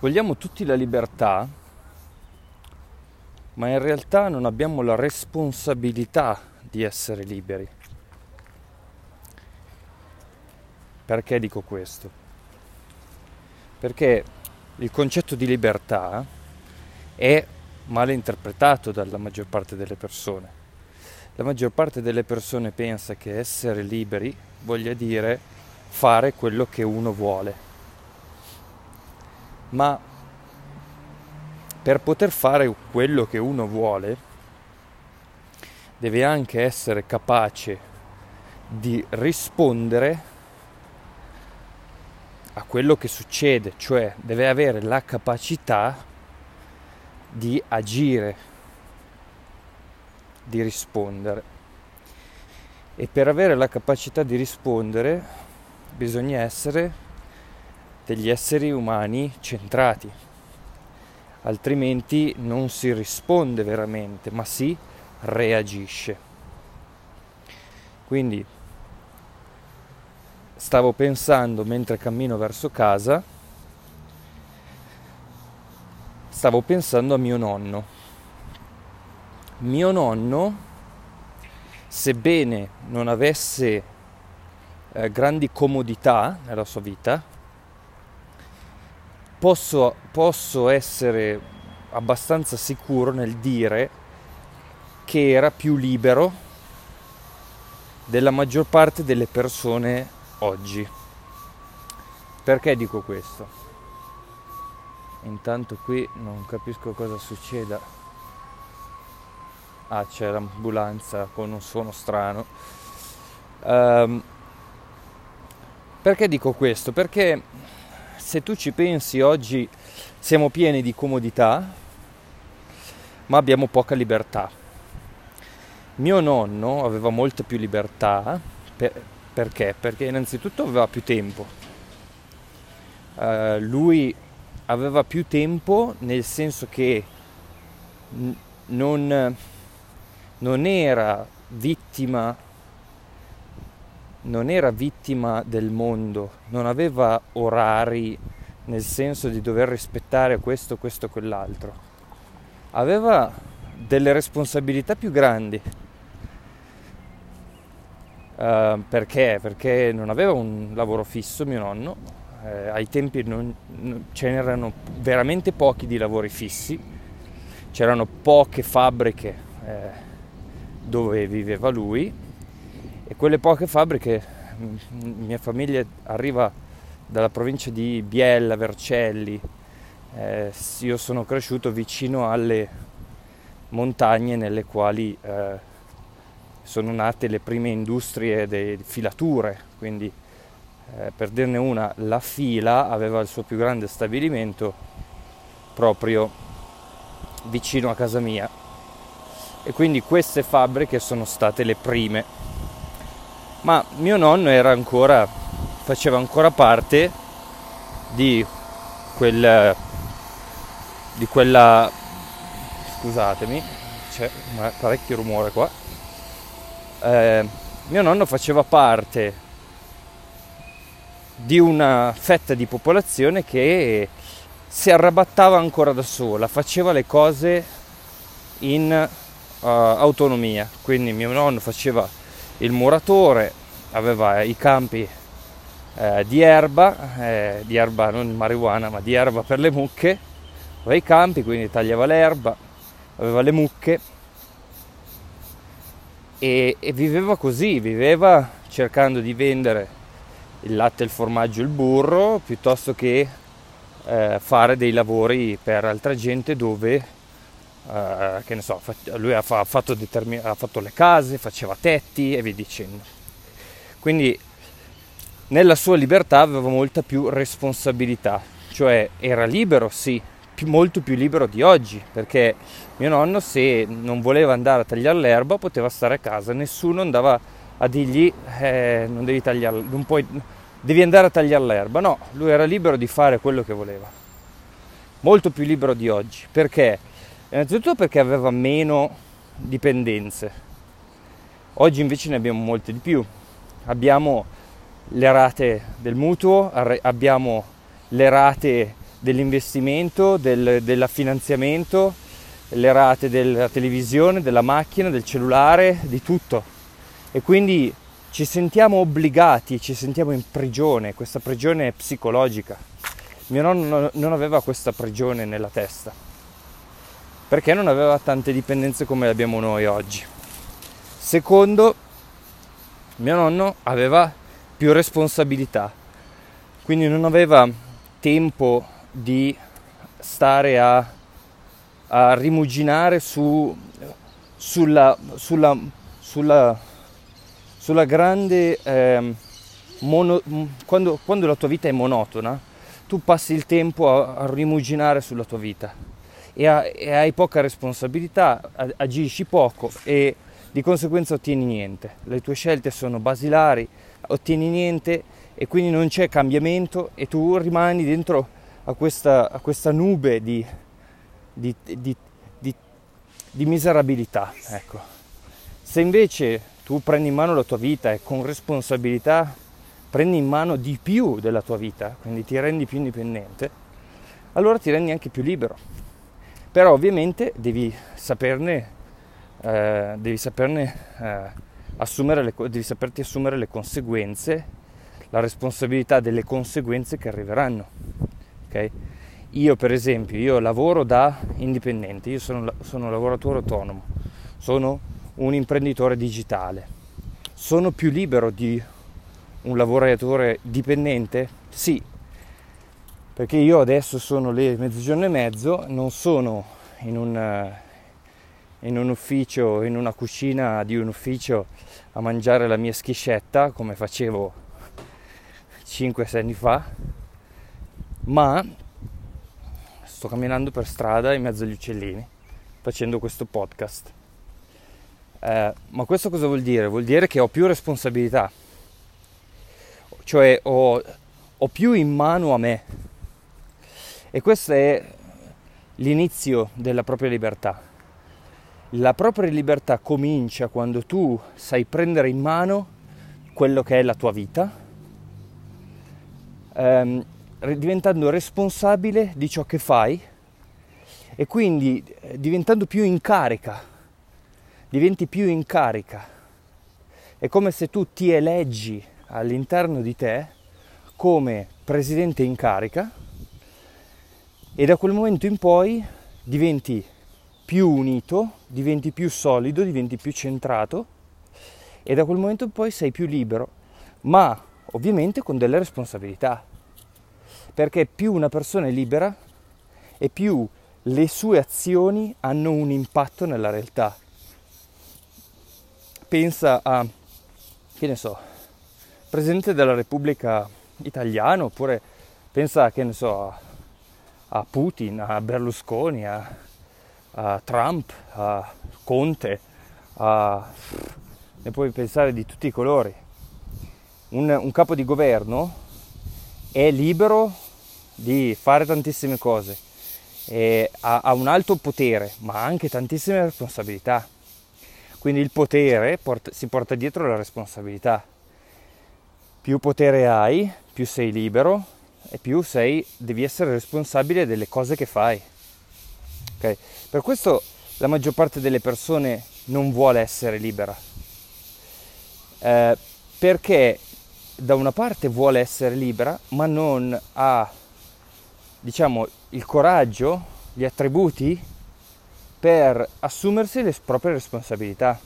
vogliamo tutti la libertà, ma in realtà non abbiamo la responsabilità di essere liberi. Perché dico questo? Perché il concetto di libertà è male interpretato dalla maggior parte delle persone. La maggior parte delle persone pensa che essere liberi voglia dire fare quello che uno vuole. Ma per poter fare quello che uno vuole, deve anche essere capace di rispondere a quello che succede, cioè deve avere la capacità di agire, di rispondere. E per avere la capacità di rispondere bisogna essere degli esseri umani centrati, altrimenti non si risponde veramente, ma si reagisce. Quindi stavo pensando mentre cammino verso casa, stavo pensando a mio nonno. Mio nonno, sebbene non avesse eh, grandi comodità nella sua vita, posso, posso essere abbastanza sicuro nel dire che era più libero della maggior parte delle persone oggi. Perché dico questo? Intanto qui non capisco cosa succeda. Ah, c'è l'ambulanza con un suono strano. Um, perché dico questo? Perché se tu ci pensi oggi siamo pieni di comodità, ma abbiamo poca libertà. Mio nonno aveva molta più libertà per, perché? Perché innanzitutto aveva più tempo. Uh, lui aveva più tempo nel senso che n- non, non era vittima non era vittima del mondo, non aveva orari nel senso di dover rispettare questo, questo, quell'altro. Aveva delle responsabilità più grandi Uh, perché? Perché non aveva un lavoro fisso mio nonno, eh, ai tempi non, non, ce n'erano veramente pochi di lavori fissi, c'erano poche fabbriche eh, dove viveva lui e quelle poche fabbriche, mia famiglia arriva dalla provincia di Biella, Vercelli, eh, io sono cresciuto vicino alle montagne nelle quali eh, sono nate le prime industrie di filature, quindi eh, per dirne una, la fila aveva il suo più grande stabilimento proprio vicino a casa mia. E quindi queste fabbriche sono state le prime. Ma mio nonno ancora, faceva ancora parte di quel, di quella, scusatemi, c'è parecchio rumore qua eh, mio nonno faceva parte di una fetta di popolazione che si arrabattava ancora da sola, faceva le cose in uh, autonomia. Quindi mio nonno faceva il muratore, aveva i campi eh, di erba, eh, di erba non marijuana, ma di erba per le mucche, aveva i campi, quindi tagliava l'erba, aveva le mucche e, e viveva così, viveva cercando di vendere il latte, il formaggio, il burro, piuttosto che eh, fare dei lavori per altra gente dove, eh, che ne so, lui ha fatto, determin- ha fatto le case, faceva tetti e via dicendo. Quindi nella sua libertà aveva molta più responsabilità, cioè era libero, sì, più, molto più libero di oggi, perché mio nonno se non voleva andare a tagliare l'erba poteva stare a casa, nessuno andava a dirgli eh, non devi tagliare, non puoi, devi andare a tagliare l'erba, no, lui era libero di fare quello che voleva, molto più libero di oggi, perché? Innanzitutto perché aveva meno dipendenze, oggi invece ne abbiamo molte di più, abbiamo le rate del mutuo, abbiamo le rate dell'investimento, del, del finanziamento, le rate della televisione, della macchina, del cellulare, di tutto. E quindi ci sentiamo obbligati, ci sentiamo in prigione, questa prigione psicologica. Mio nonno non aveva questa prigione nella testa, perché non aveva tante dipendenze come le abbiamo noi oggi. Secondo, mio nonno aveva più responsabilità, quindi non aveva tempo di stare a, a rimuginare su, sulla, sulla, sulla, sulla, grande... Eh, mono, quando, quando la tua vita è monotona, tu passi il tempo a, a rimuginare sulla tua vita e, a, e, hai poca responsabilità, agisci poco e di conseguenza ottieni niente. Le tue scelte sono basilari, ottieni niente e quindi non c'è cambiamento e tu rimani dentro a questa, a questa nube di, di, di, di miserabilità. Ecco. Se invece tu prendi in mano la tua vita e con responsabilità prendi in mano di più della tua vita, quindi ti rendi più indipendente, allora ti rendi anche più libero. Però ovviamente devi saperne, eh, devi saperne eh, assumere le, devi saperti assumere le conseguenze, la responsabilità delle conseguenze che arriveranno. Okay? Io per esempio, io lavoro da indipendente, io sono, sono un lavoratore autonomo, sono un imprenditore digitale, sono più libero di un lavoratore dipendente? Sì, perché io adesso sono le mezzogiorno e mezzo, non sono in un, eh, in un ufficio, in una cucina di un ufficio a mangiare la mia schiscetta come facevo 5-6 anni fa, ma sto camminando per strada in mezzo agli uccellini facendo questo podcast. Eh, ma questo cosa vuol dire? Vuol dire che ho più responsabilità cioè ho, ho più in mano a me. E questo è l'inizio della propria libertà. La propria libertà comincia quando tu sai prendere in mano quello che è la tua vita, ehm, diventando responsabile di ciò che fai e quindi eh, diventando più in carica, diventi più in carica. È come se tu ti eleggi all'interno di te come presidente in carica e da quel momento in poi diventi più unito, diventi più solido, diventi più centrato e da quel momento in poi sei più libero, ma ovviamente con delle responsabilità, perché più una persona è libera e più le sue azioni hanno un impatto nella realtà. Pensa a, che ne so, Presidente della Repubblica italiana oppure pensa che ne so a Putin, a Berlusconi, a, a, Trump, a Conte, a, ne puoi pensare di tutti i colori. Un, un capo di governo è libero di fare tantissime cose, ha, ha un alto potere ma anche tantissime responsabilità. Quindi il potere porta, si porta dietro la responsabilità più potere hai, più sei libero e più sei, devi essere responsabile delle cose che fai. Okay? Per questo la maggior parte delle persone non vuole essere libera. Eh, perché da una parte vuole essere libera, ma non ha, diciamo, il coraggio, gli attributi per assumersi le proprie responsabilità.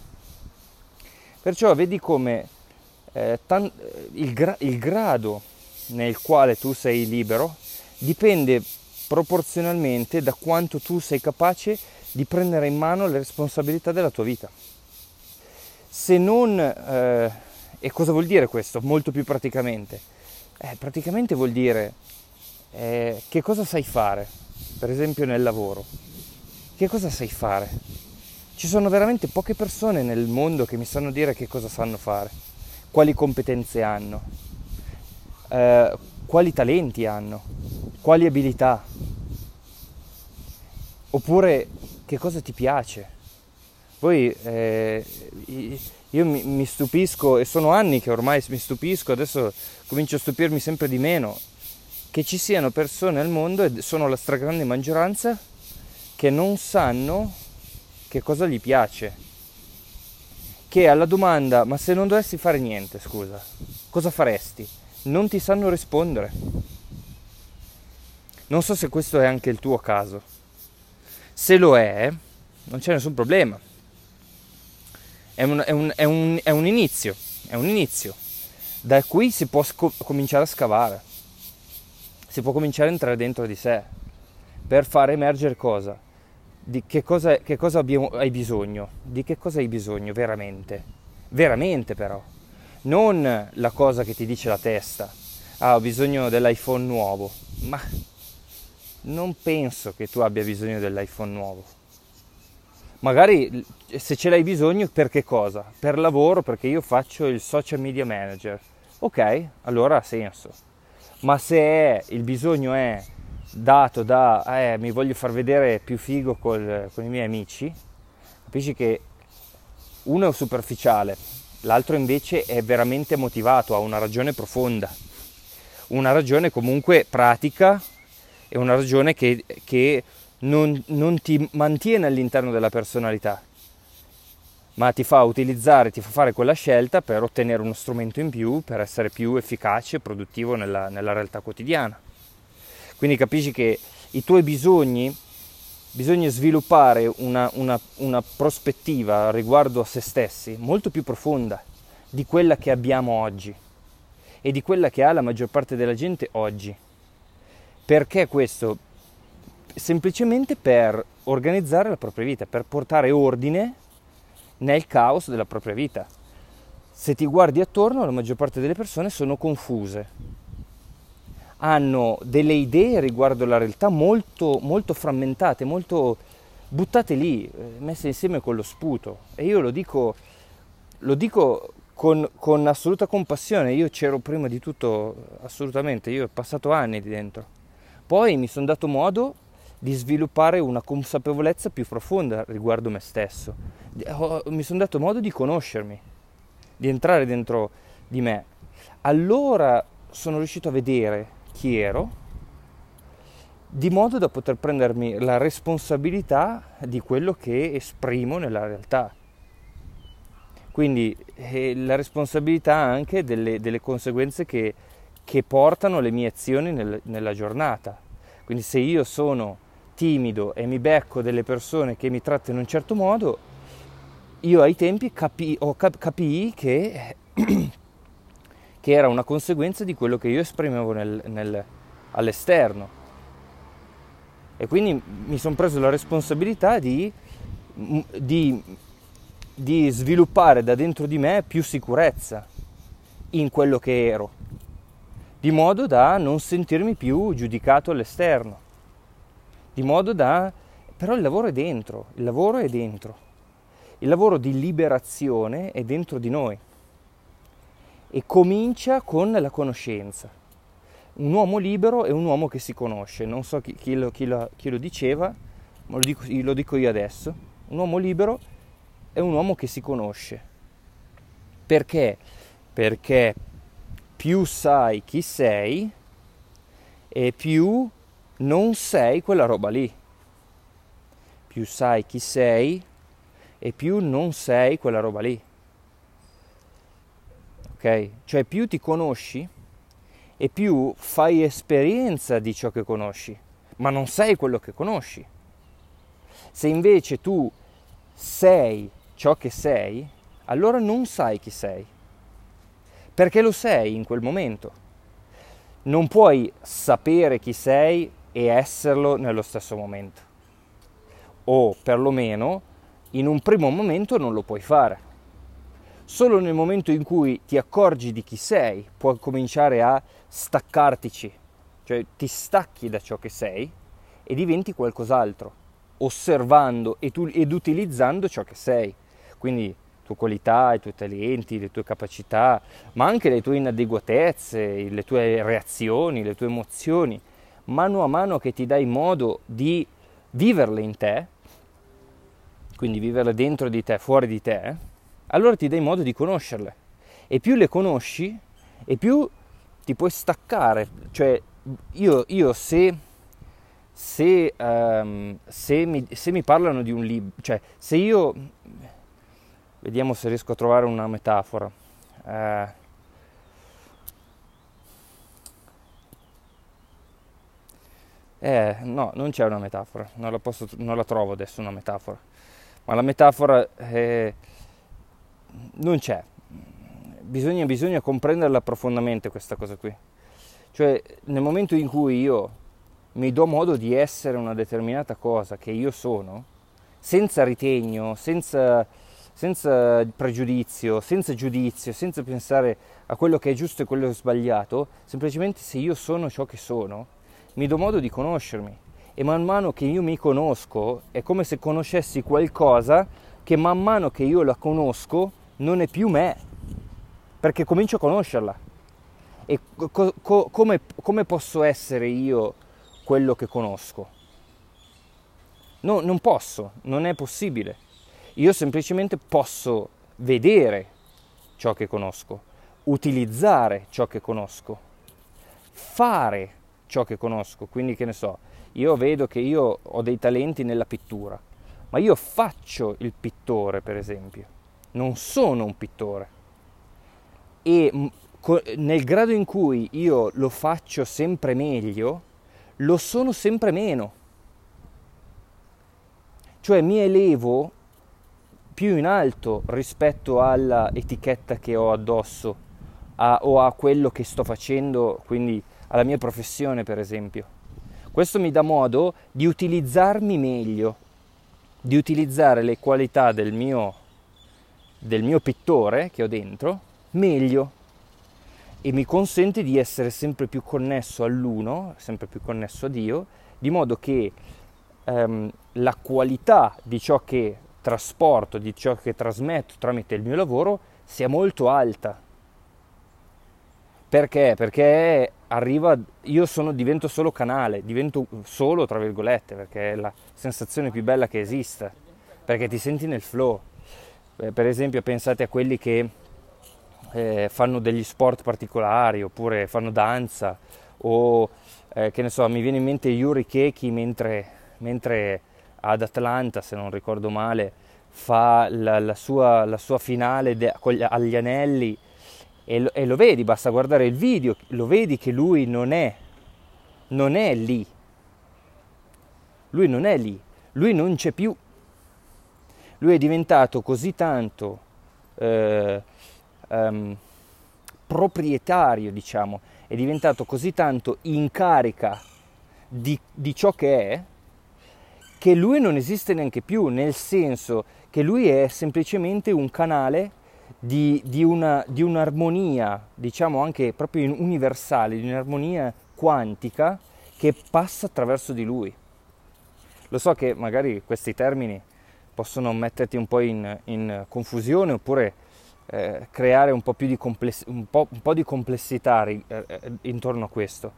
Perciò vedi come eh, tan- il, gra- il grado nel quale tu sei libero dipende proporzionalmente da quanto tu sei capace di prendere in mano le responsabilità della tua vita. Se non, eh, e cosa vuol dire questo? Molto più praticamente. Eh, praticamente vuol dire eh, che cosa sai fare, per esempio nel lavoro. Che cosa sai fare? Ci sono veramente poche persone nel mondo che mi sanno dire che cosa sanno fare quali competenze hanno, eh, quali talenti hanno, quali abilità, oppure che cosa ti piace. Poi eh, io mi, mi, stupisco, e sono anni che ormai mi stupisco, adesso comincio a stupirmi sempre di meno, che ci siano persone al mondo, e sono la stragrande maggioranza, che non sanno che cosa gli piace. Che alla domanda, ma se non dovessi fare niente, scusa, cosa faresti? Non ti sanno rispondere. Non so se questo è anche il tuo caso. Se lo è, non c'è nessun problema. È un, è un, è un, è un inizio, è un inizio. Da qui si può sco- cominciare a scavare, si può cominciare a entrare dentro di sé per far emergere cosa? Di che cosa, che cosa abbiamo, hai bisogno? Di che cosa hai bisogno veramente? Veramente però. Non la cosa che ti dice la testa. Ah, ho bisogno dell'iPhone nuovo. Ma non penso che tu abbia bisogno dell'iPhone nuovo. Magari se ce l'hai bisogno per che cosa? Per lavoro, perché io faccio il social media manager. Ok, allora ha senso. Ma se il bisogno è dato da eh, mi voglio far vedere più figo col, con i miei amici, capisci che uno è superficiale, l'altro invece è veramente motivato, ha una ragione profonda, una ragione comunque pratica è una ragione che, che non, non ti mantiene all'interno della personalità, ma ti fa utilizzare, ti fa fare quella scelta per ottenere uno strumento in più, per essere più efficace e produttivo nella, nella realtà quotidiana. Quindi capisci che i tuoi bisogni, bisogna sviluppare una, una, una prospettiva riguardo a se stessi molto più profonda di quella che abbiamo oggi e di quella che ha la maggior parte della gente oggi. Perché questo? Semplicemente per organizzare la propria vita, per portare ordine nel caos della propria vita. Se ti guardi attorno, la maggior parte delle persone sono confuse, hanno delle idee riguardo la realtà molto, molto frammentate, molto buttate lì, eh, messe insieme con lo sputo. E io lo dico, lo dico con, con assoluta compassione, io c'ero prima di tutto assolutamente, io ho passato anni di dentro poi mi sono dato modo di sviluppare una consapevolezza più profonda riguardo me stesso. Mi sono dato modo di conoscermi, di entrare dentro di me. Allora sono riuscito a vedere chi ero, di modo da poter prendermi la responsabilità di quello che esprimo nella realtà. Quindi eh, la responsabilità anche delle, delle conseguenze che che portano le mie azioni nel, nella giornata. Quindi se io sono timido e mi becco delle persone che mi trattano in un certo modo, io ai tempi capii, cap- capii che, che, era una conseguenza di quello che io esprimevo nel, nel, all'esterno. E quindi mi sono preso la responsabilità di, di, di sviluppare da dentro di me più sicurezza in quello che ero di modo da non sentirmi più giudicato all'esterno, di modo da... però il lavoro è dentro, il lavoro è dentro, il lavoro di liberazione è dentro di noi e comincia con la conoscenza. Un uomo libero è un uomo che si conosce, non so chi, chi, lo, chi, lo, chi lo, diceva, ma lo dico, lo dico io adesso, un uomo libero è un uomo che si conosce. Perché? Perché più sai chi sei e più non sei quella roba lì. Più sai chi sei e più non sei quella roba lì. Cioè più ti conosci e più fai esperienza di ciò che conosci, ma non sei quello che conosci. Se invece tu sei ciò che sei, allora non sai chi sei perché lo sei in quel momento. Non puoi sapere chi sei e esserlo nello stesso momento. O perlomeno in un primo momento non lo puoi fare. Solo nel momento in cui ti accorgi di chi sei puoi cominciare a staccartici, cioè ti stacchi da ciò che sei e diventi qualcos'altro, osservando ed utilizzando ciò che sei. Quindi tue qualità, i tuoi talenti, le tue capacità, ma anche le tue inadeguatezze, le tue reazioni, le tue emozioni, mano a mano che ti dai modo di viverle in te, quindi viverle dentro di te, fuori di te, allora ti dai modo di conoscerle. E più le conosci, e più ti puoi staccare, cioè io, io se, se, um, se, mi, se mi parlano di un libro, cioè se io, vediamo se riesco a trovare una metafora. Uh, Eh, no, non c'è una metafora, non la, posso, non la, trovo adesso una metafora, ma la metafora eh, non c'è, bisogna, bisogna comprenderla profondamente questa cosa qui. Cioè, nel momento in cui io mi do modo di essere una determinata cosa che io sono, senza ritegno, senza, senza pregiudizio, senza giudizio, senza pensare a quello che è giusto e quello che è sbagliato, semplicemente se io sono ciò che sono, mi do modo di conoscermi e man mano che io mi conosco è come se conoscessi qualcosa che man mano che io la conosco non è più me, perché comincio a conoscerla. E co- co- come, come, posso essere io quello che conosco? No, non posso, non è possibile. Io semplicemente posso vedere ciò che conosco, utilizzare ciò che conosco, fare ciò che conosco. Quindi che ne so, io vedo che io ho dei talenti nella pittura, ma io faccio il pittore, per esempio. Non sono un pittore. E nel grado in cui io lo faccio sempre meglio, lo sono sempre meno. Cioè mi elevo più in alto rispetto alla etichetta che ho addosso a, o a quello che sto facendo, quindi alla mia professione per esempio. Questo mi dà modo di utilizzarmi meglio, di utilizzare le qualità del mio, del mio pittore che ho dentro meglio e mi consente di essere sempre più connesso all'uno, sempre più connesso a Dio, di modo che ehm, la qualità di ciò che trasporto, di ciò che trasmetto tramite il mio lavoro sia molto alta. Perché? Perché arriva, io sono, divento solo canale, divento solo tra virgolette, perché è la sensazione più bella che esista, perché ti senti nel flow. Eh, per esempio pensate a quelli che eh, fanno degli sport particolari, oppure fanno danza, o eh, che ne so, mi viene in mente Yuri Keki mentre, mentre ad Atlanta, se non ricordo male, fa la, la, sua, la sua, finale de, agli anelli e lo, e lo, vedi, basta guardare il video, lo vedi che lui non è, non è lì. Lui non è lì, lui non c'è più. Lui è diventato così tanto eh, um, proprietario, diciamo, è diventato così tanto in carica di, di ciò che è, che lui non esiste neanche più, nel senso che lui è semplicemente un canale di, di, una, di un'armonia, diciamo anche proprio universale, di un'armonia quantica che passa attraverso di lui. Lo so che magari questi termini possono metterti un po' in, in confusione oppure eh, creare un po' più di, compless- un po', un po di complessità eh, eh, intorno a questo,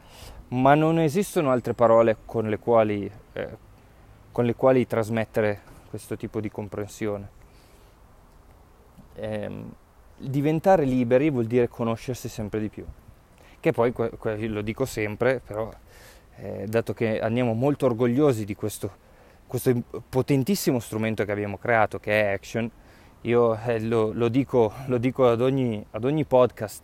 ma non esistono altre parole con le quali, eh, con le quali trasmettere questo tipo di comprensione ehm, diventare liberi vuol dire conoscersi sempre di più. Che poi, lo dico sempre, però, eh, dato che andiamo molto orgogliosi di questo, questo, potentissimo strumento che abbiamo creato, che è Action, io eh, lo, lo, dico, lo dico ad, ogni, ad, ogni, podcast,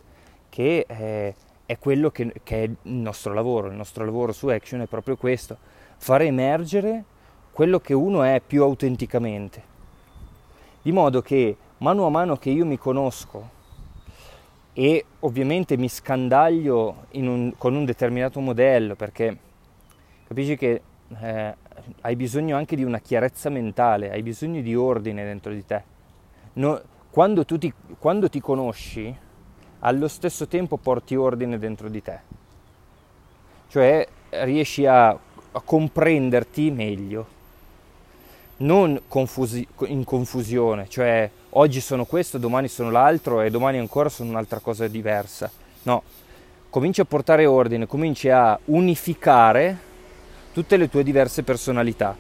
che eh, è quello che, che è il nostro lavoro. Il nostro lavoro su Action è proprio questo, fare emergere quello che uno è più autenticamente. Di modo che mano a mano che io mi conosco e ovviamente mi scandaglio un, con un determinato modello perché capisci che eh, hai bisogno anche di una chiarezza mentale, hai bisogno di ordine dentro di te. No, quando, ti, quando ti conosci, allo stesso tempo porti ordine dentro di te, cioè riesci a, a comprenderti meglio, non confusi, in confusione, cioè oggi sono questo, domani sono l'altro e domani ancora sono un'altra cosa diversa. No, cominci a portare ordine, cominci a unificare tutte le tue diverse personalità.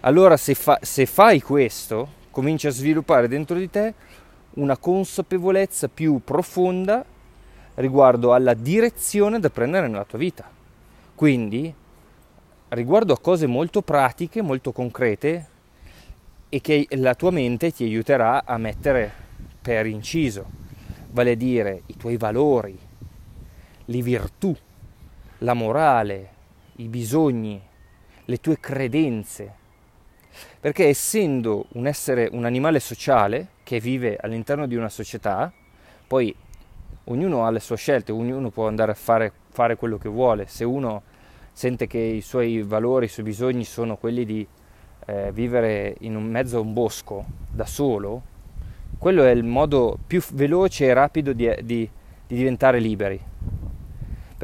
Allora se, fa, se fai questo, cominci a sviluppare dentro di te una consapevolezza più profonda riguardo alla direzione da prendere nella tua vita. Quindi, riguardo a cose molto pratiche, molto concrete e che la tua mente ti aiuterà a mettere per inciso, vale a dire i tuoi valori, le virtù, la morale, i bisogni, le tue credenze. Perché essendo un essere, un animale sociale che vive all'interno di una società, poi ognuno ha le sue scelte, ognuno può andare a fare, fare quello che vuole. Se uno sente che i suoi valori, i suoi bisogni sono quelli di eh, vivere in un mezzo a un bosco da solo, quello è il modo più veloce e rapido di, di, di diventare liberi.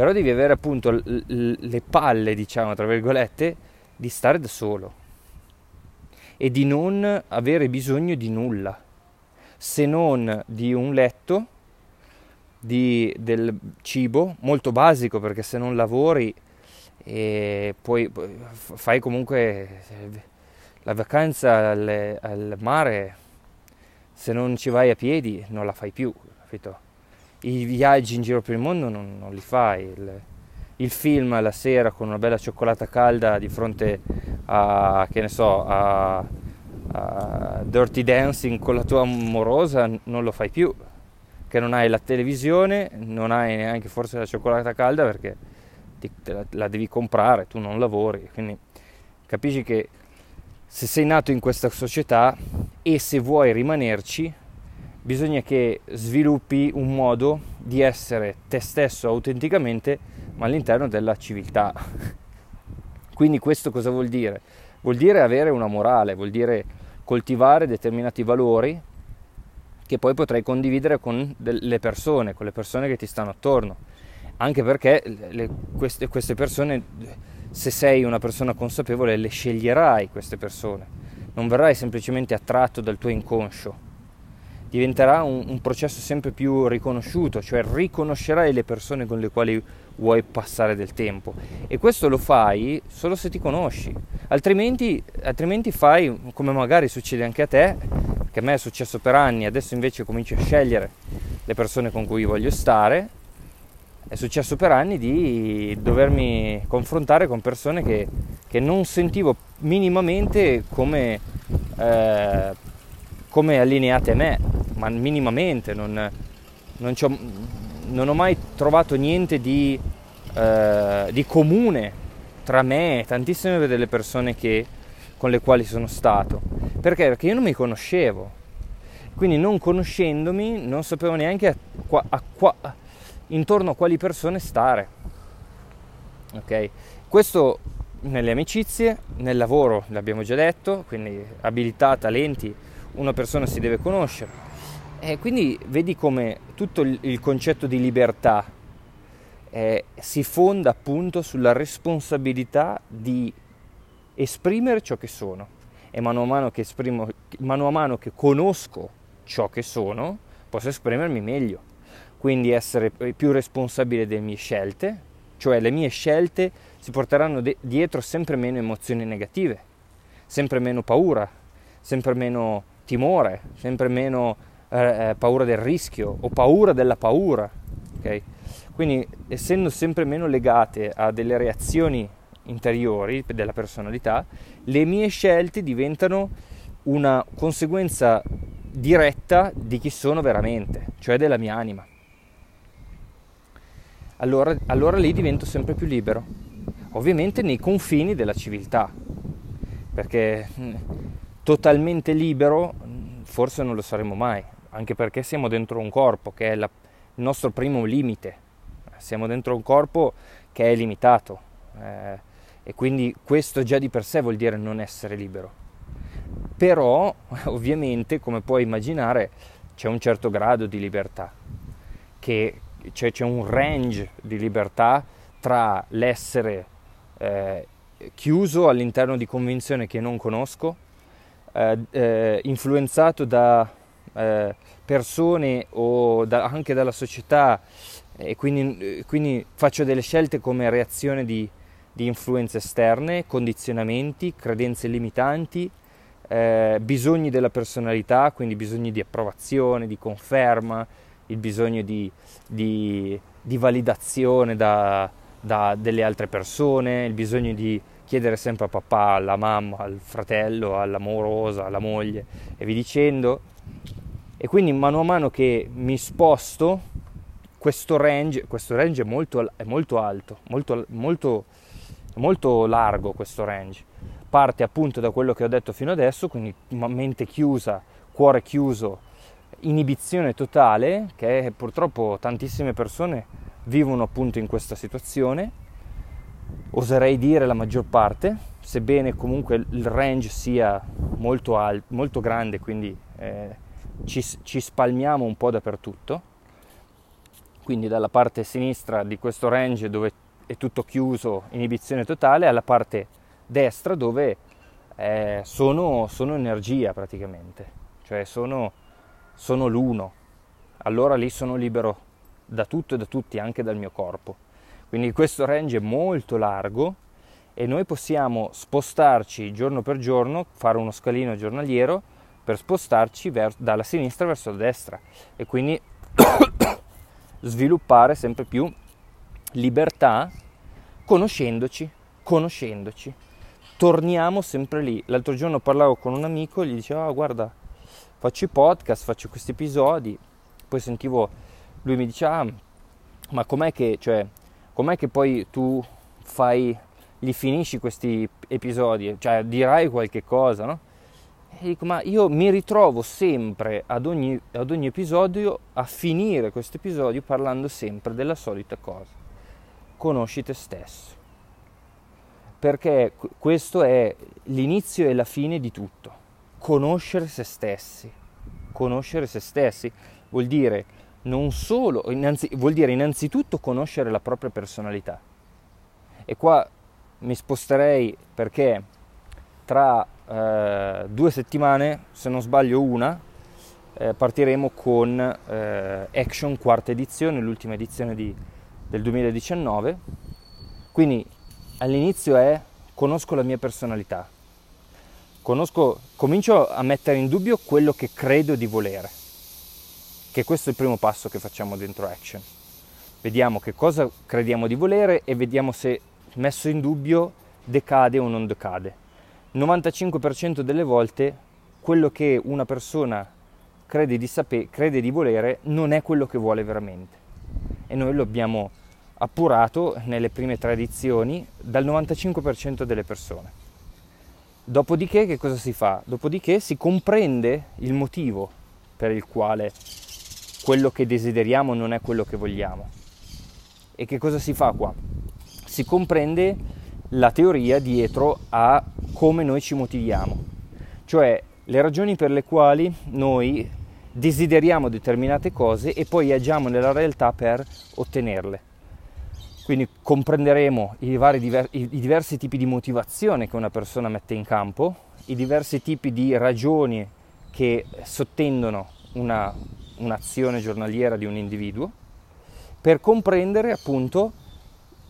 Però devi avere appunto l- l- le palle, diciamo, tra virgolette, di stare da solo e di non avere bisogno di nulla, se non di un letto, di, del cibo, molto basico perché se non lavori e poi fai comunque la vacanza al, al, mare, se non ci vai a piedi non la fai più, capito? I viaggi in giro per il mondo non, non li fai, il, il, film la sera con una bella cioccolata calda di fronte a, che ne so, a, a Dirty Dancing con la tua amorosa non lo fai più, che non hai la televisione, non hai neanche forse la cioccolata calda perché ti, la, la devi comprare, tu non lavori, quindi capisci che se sei nato in questa società e se vuoi rimanerci, bisogna che sviluppi un modo di essere te stesso autenticamente, ma all'interno della civiltà. Quindi questo cosa vuol dire? Vuol dire avere una morale, vuol dire coltivare determinati valori che poi potrai condividere con le persone, con le persone che ti stanno attorno. Anche perché le, queste, queste persone se sei una persona consapevole le sceglierai queste persone, non verrai semplicemente attratto dal tuo inconscio, diventerà un, un, processo sempre più riconosciuto, cioè riconoscerai le persone con le quali vuoi passare del tempo. E questo lo fai solo se ti conosci, altrimenti, altrimenti fai come magari succede anche a te, che a me è successo per anni, adesso invece cominci a scegliere le persone con cui voglio stare. È successo per anni di dovermi confrontare con persone che, che non sentivo minimamente come, eh, come, allineate a me, ma minimamente, non, non, non ho mai trovato niente di, eh, di, comune tra me e tantissime delle persone che, con le quali sono stato. Perché? Perché io non mi conoscevo, quindi non conoscendomi non sapevo neanche a, qua, a, qua, intorno a quali persone stare. Ok? Questo nelle amicizie, nel lavoro, l'abbiamo già detto, quindi abilità, talenti, una persona si deve conoscere. E quindi vedi come tutto il concetto di libertà eh, si fonda appunto sulla responsabilità di esprimere ciò che sono e mano a mano che, esprimo, mano a mano che conosco ciò che sono posso esprimermi meglio quindi essere più responsabile delle mie scelte, cioè le mie scelte si porteranno de- dietro sempre meno emozioni negative, sempre meno paura, sempre meno timore, sempre meno eh, eh paura del rischio o paura della paura. Okay? Quindi essendo sempre meno legate a delle reazioni interiori della personalità, le mie scelte diventano una conseguenza diretta di chi sono veramente, cioè della mia anima allora, allora lì divento sempre più libero. Ovviamente nei confini della civiltà, perché mm, totalmente libero forse non lo saremo mai, anche perché siamo dentro un corpo che è la, il nostro primo limite, siamo dentro un corpo che è limitato eh, e quindi questo già di per sé vuol dire non essere libero. Però ovviamente, come puoi immaginare, c'è un certo grado di libertà che cioè c'è un range di libertà tra l'essere eh, chiuso all'interno di convinzioni che non conosco, eh, eh, influenzato da eh, persone o da, anche dalla società e quindi, quindi, faccio delle scelte come reazione di, di influenze esterne, condizionamenti, credenze limitanti, eh, bisogni della personalità, quindi bisogni di approvazione, di conferma, il bisogno di, di, di validazione da, da delle altre persone, il bisogno di chiedere sempre a papà, alla mamma, al fratello, all'amorosa, alla moglie e vi dicendo. E quindi mano a mano che mi sposto, questo range, questo range è, molto, è molto alto, molto, molto, molto largo questo range. Parte appunto da quello che ho detto fino adesso, quindi mente chiusa, cuore chiuso, inibizione totale, che purtroppo tantissime persone vivono appunto in questa situazione, oserei dire la maggior parte, sebbene comunque il range sia molto, alto, molto grande, quindi eh, ci, ci spalmiamo un po' dappertutto, quindi dalla parte sinistra di questo range dove è tutto chiuso, inibizione totale, alla parte destra dove eh, sono, sono energia praticamente, cioè sono sono l'uno, allora lì sono libero da tutto e da tutti, anche dal mio corpo. Quindi questo range è molto largo e noi possiamo spostarci giorno per giorno, fare uno scalino giornaliero per spostarci ver- dalla sinistra verso la destra e quindi sviluppare sempre più libertà conoscendoci, conoscendoci. Torniamo sempre lì. L'altro giorno parlavo con un amico gli dicevo, ah, guarda, faccio i podcast, faccio questi episodi, poi sentivo, lui mi dice, ah, ma com'è che, cioè, com'è che poi tu fai, li finisci questi episodi, cioè dirai qualche cosa, no? E dico, ma io mi ritrovo sempre ad ogni, ad ogni episodio a finire questo episodio parlando sempre della solita cosa. Conosci te stesso. Perché questo è l'inizio e la fine di tutto conoscere se stessi. Conoscere se stessi vuol dire non solo, innanzi, vuol dire innanzitutto conoscere la propria personalità. E qua mi sposterei perché tra eh, due settimane, se non sbaglio una, eh, partiremo con eh, Action quarta edizione, l'ultima edizione di, del 2019. Quindi all'inizio è conosco la mia personalità, conosco, comincio a mettere in dubbio quello che credo di volere, che questo è il primo passo che facciamo dentro Action. Vediamo che cosa crediamo di volere e vediamo se messo in dubbio decade o non decade. 95% delle volte quello che una persona crede di, sapere, crede di volere non è quello che vuole veramente. E noi lo abbiamo appurato nelle prime tre edizioni dal 95% delle persone. Dopodiché che cosa si fa? Dopodiché si comprende il motivo per il quale quello che desideriamo non è quello che vogliamo. E che cosa si fa qua? Si comprende la teoria dietro a come noi ci motiviamo, cioè le ragioni per le quali noi desideriamo determinate cose e poi agiamo nella realtà per ottenerle. Quindi comprenderemo i, diver- i, diversi tipi di motivazione che una persona mette in campo, i diversi tipi di ragioni che sottendono una, un'azione giornaliera di un individuo, per comprendere appunto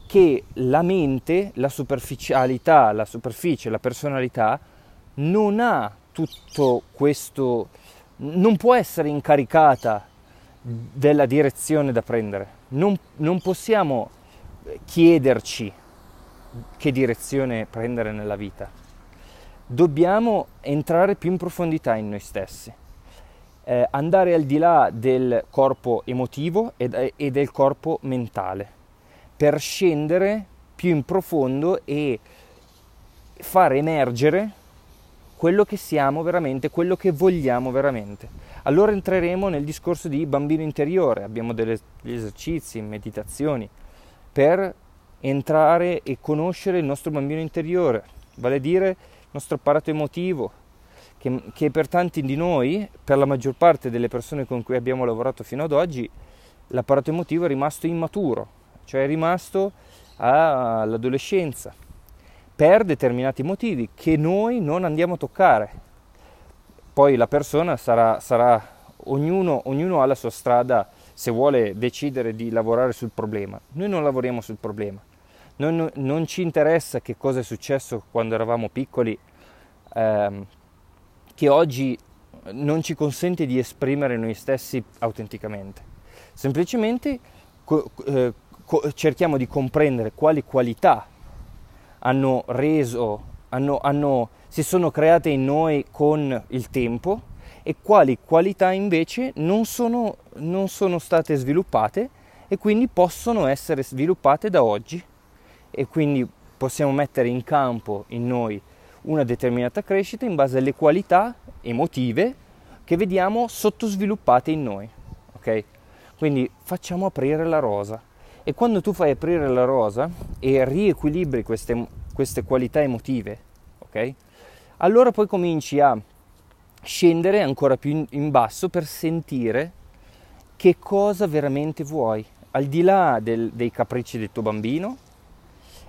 che la mente, la superficialità, la superficie, la personalità non ha tutto questo, non può essere incaricata della direzione da prendere. Non, non possiamo chiederci che direzione prendere nella vita. Dobbiamo entrare più in profondità in noi stessi, eh, andare al di là del corpo emotivo e, e del corpo mentale, per scendere più in profondo e far emergere quello che siamo veramente, quello che vogliamo veramente. Allora entreremo nel discorso di bambino interiore, abbiamo degli esercizi, meditazioni, per entrare e conoscere il nostro bambino interiore, vale a dire il nostro apparato emotivo, che, che, per tanti di noi, per la maggior parte delle persone con cui abbiamo lavorato fino ad oggi, l'apparato emotivo è rimasto immaturo, cioè è rimasto all'adolescenza, per determinati motivi che noi non andiamo a toccare. Poi la persona sarà, sarà ognuno, ognuno ha la sua strada se vuole decidere di lavorare sul problema. Noi non lavoriamo sul problema. Noi non ci interessa che cosa è successo quando eravamo piccoli, ehm, che oggi non ci consente di esprimere noi stessi autenticamente. Semplicemente co- eh, co- cerchiamo di comprendere quali qualità hanno reso, hanno, hanno, si sono create in noi con il tempo e quali qualità invece non sono, non sono state sviluppate e quindi possono essere sviluppate da oggi e quindi possiamo mettere in campo in noi una determinata crescita in base alle qualità emotive che vediamo sottosviluppate in noi. Ok? Quindi facciamo aprire la rosa. E quando tu fai aprire la rosa e riequilibri queste, queste qualità emotive, ok? Allora poi cominci a scendere ancora più in, in basso per sentire che cosa veramente vuoi, al di là del, dei capricci del tuo bambino,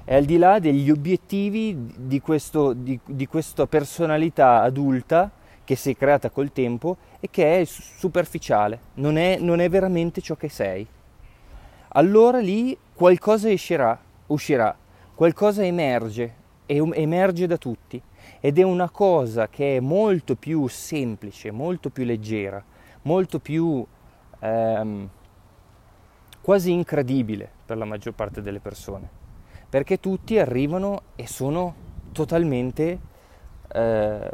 e al di là degli obiettivi di, questo, di, di questa personalità adulta che si è creata col tempo e che è superficiale, non è, non è veramente ciò che sei. Allora lì qualcosa uscirà, uscirà, qualcosa emerge e emerge da tutti ed è una cosa che è molto più semplice, molto più leggera, molto più ehm, quasi incredibile per la maggior parte delle persone perché tutti arrivano e sono totalmente, eh,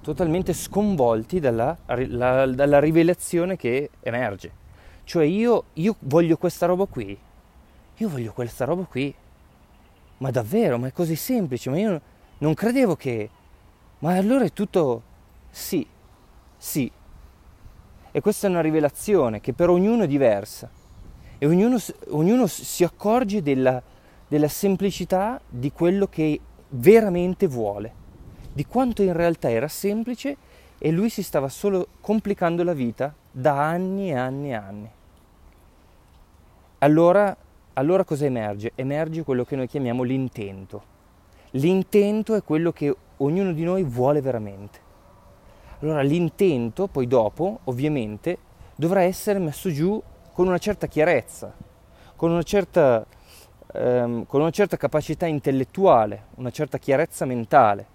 totalmente sconvolti dalla, la, dalla, rivelazione che emerge. Cioè io, io voglio questa roba qui, io voglio questa roba qui, ma davvero, ma è così semplice, ma io non credevo che... Ma allora è tutto sì, sì. E questa è una rivelazione che per ognuno è diversa. E ognuno, ognuno si accorge della, della semplicità di quello che veramente vuole, di quanto in realtà era semplice e lui si stava solo complicando la vita da anni e anni e anni. Allora, allora cosa emerge? Emerge quello che noi chiamiamo l'intento. L'intento è quello che ognuno di noi vuole veramente. Allora l'intento poi dopo, ovviamente, dovrà essere messo giù con una certa chiarezza, con una certa ehm, con una certa capacità intellettuale, una certa chiarezza mentale.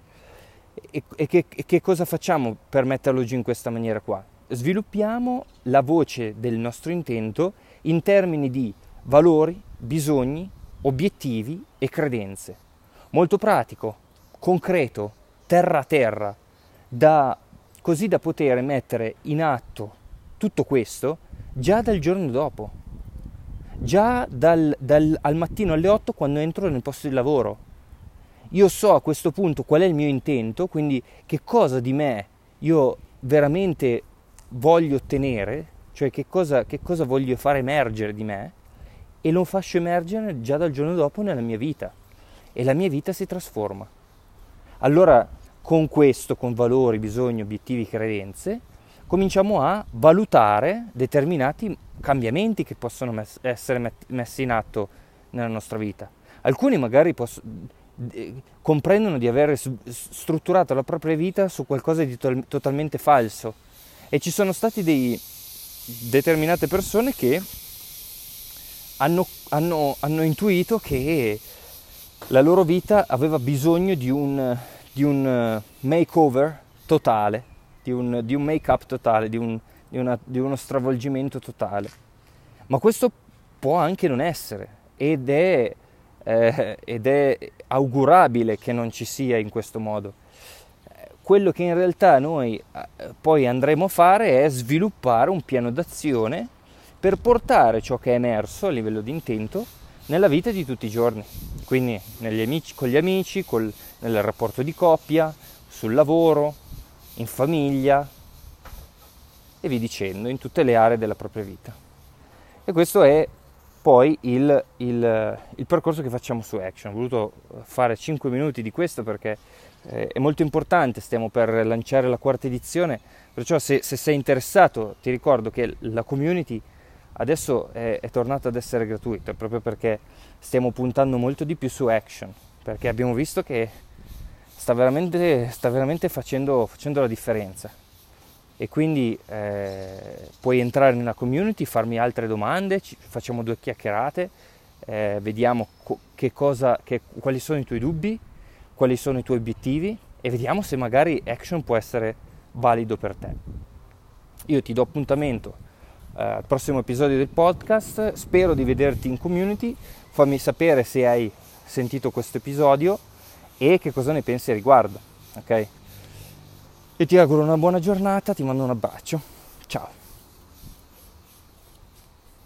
E, e, che, e che cosa facciamo per metterlo giù in questa maniera qua? Sviluppiamo la voce del nostro intento in termini di valori, bisogni, obiettivi e credenze. Molto pratico, concreto, terra a terra, da, così da poter mettere in atto tutto questo già dal giorno dopo già dal, dal, al mattino alle 8 quando entro nel posto di lavoro. Io so a questo punto qual è il mio intento, quindi che cosa di me io veramente voglio ottenere, cioè che cosa, che cosa voglio fare emergere di me, e lo faccio emergere già dal giorno dopo nella mia vita. E la mia vita si trasforma. Allora, con questo, con valori, bisogni, obiettivi, credenze, cominciamo a valutare determinati cambiamenti che possono mess- essere messi in atto nella nostra vita. Alcuni magari poss- comprendono di aver strutturato la propria vita su qualcosa di to- totalmente falso e ci sono stati dei, determinate persone che hanno, hanno, hanno, intuito che la loro vita aveva bisogno di un, di un makeover totale di un, di un make-up totale, di, un, di, una, di uno stravolgimento totale. Ma questo può anche non essere ed è, eh, ed è augurabile che non ci sia in questo modo. Quello che in realtà noi eh, poi andremo a fare è sviluppare un piano d'azione per portare ciò che è emerso a livello di intento nella vita di tutti i giorni, quindi amici, con gli amici, col, nel rapporto di coppia, sul lavoro, in famiglia e vi dicendo, in tutte le aree della propria vita. E questo è poi il, il, il percorso che facciamo su Action. Ho voluto fare 5 minuti di questo perché eh, è molto importante, stiamo per lanciare la quarta edizione, perciò se, se sei interessato ti ricordo che la community adesso è, è tornata ad essere gratuita proprio perché stiamo puntando molto di più su Action, perché abbiamo visto che sta veramente, sta veramente facendo, facendo, la differenza. E quindi eh, puoi entrare nella community, farmi altre domande, ci, facciamo due chiacchierate, eh, vediamo co- che cosa, che, quali sono i tuoi dubbi, quali sono i tuoi obiettivi e vediamo se magari Action può essere valido per te. Io ti do appuntamento eh, al prossimo episodio del podcast. Spero di vederti in community. Fammi sapere se hai sentito questo episodio e che cosa ne pensi a riguardo. Ok? Io ti auguro una buona giornata, ti mando un abbraccio. Ciao.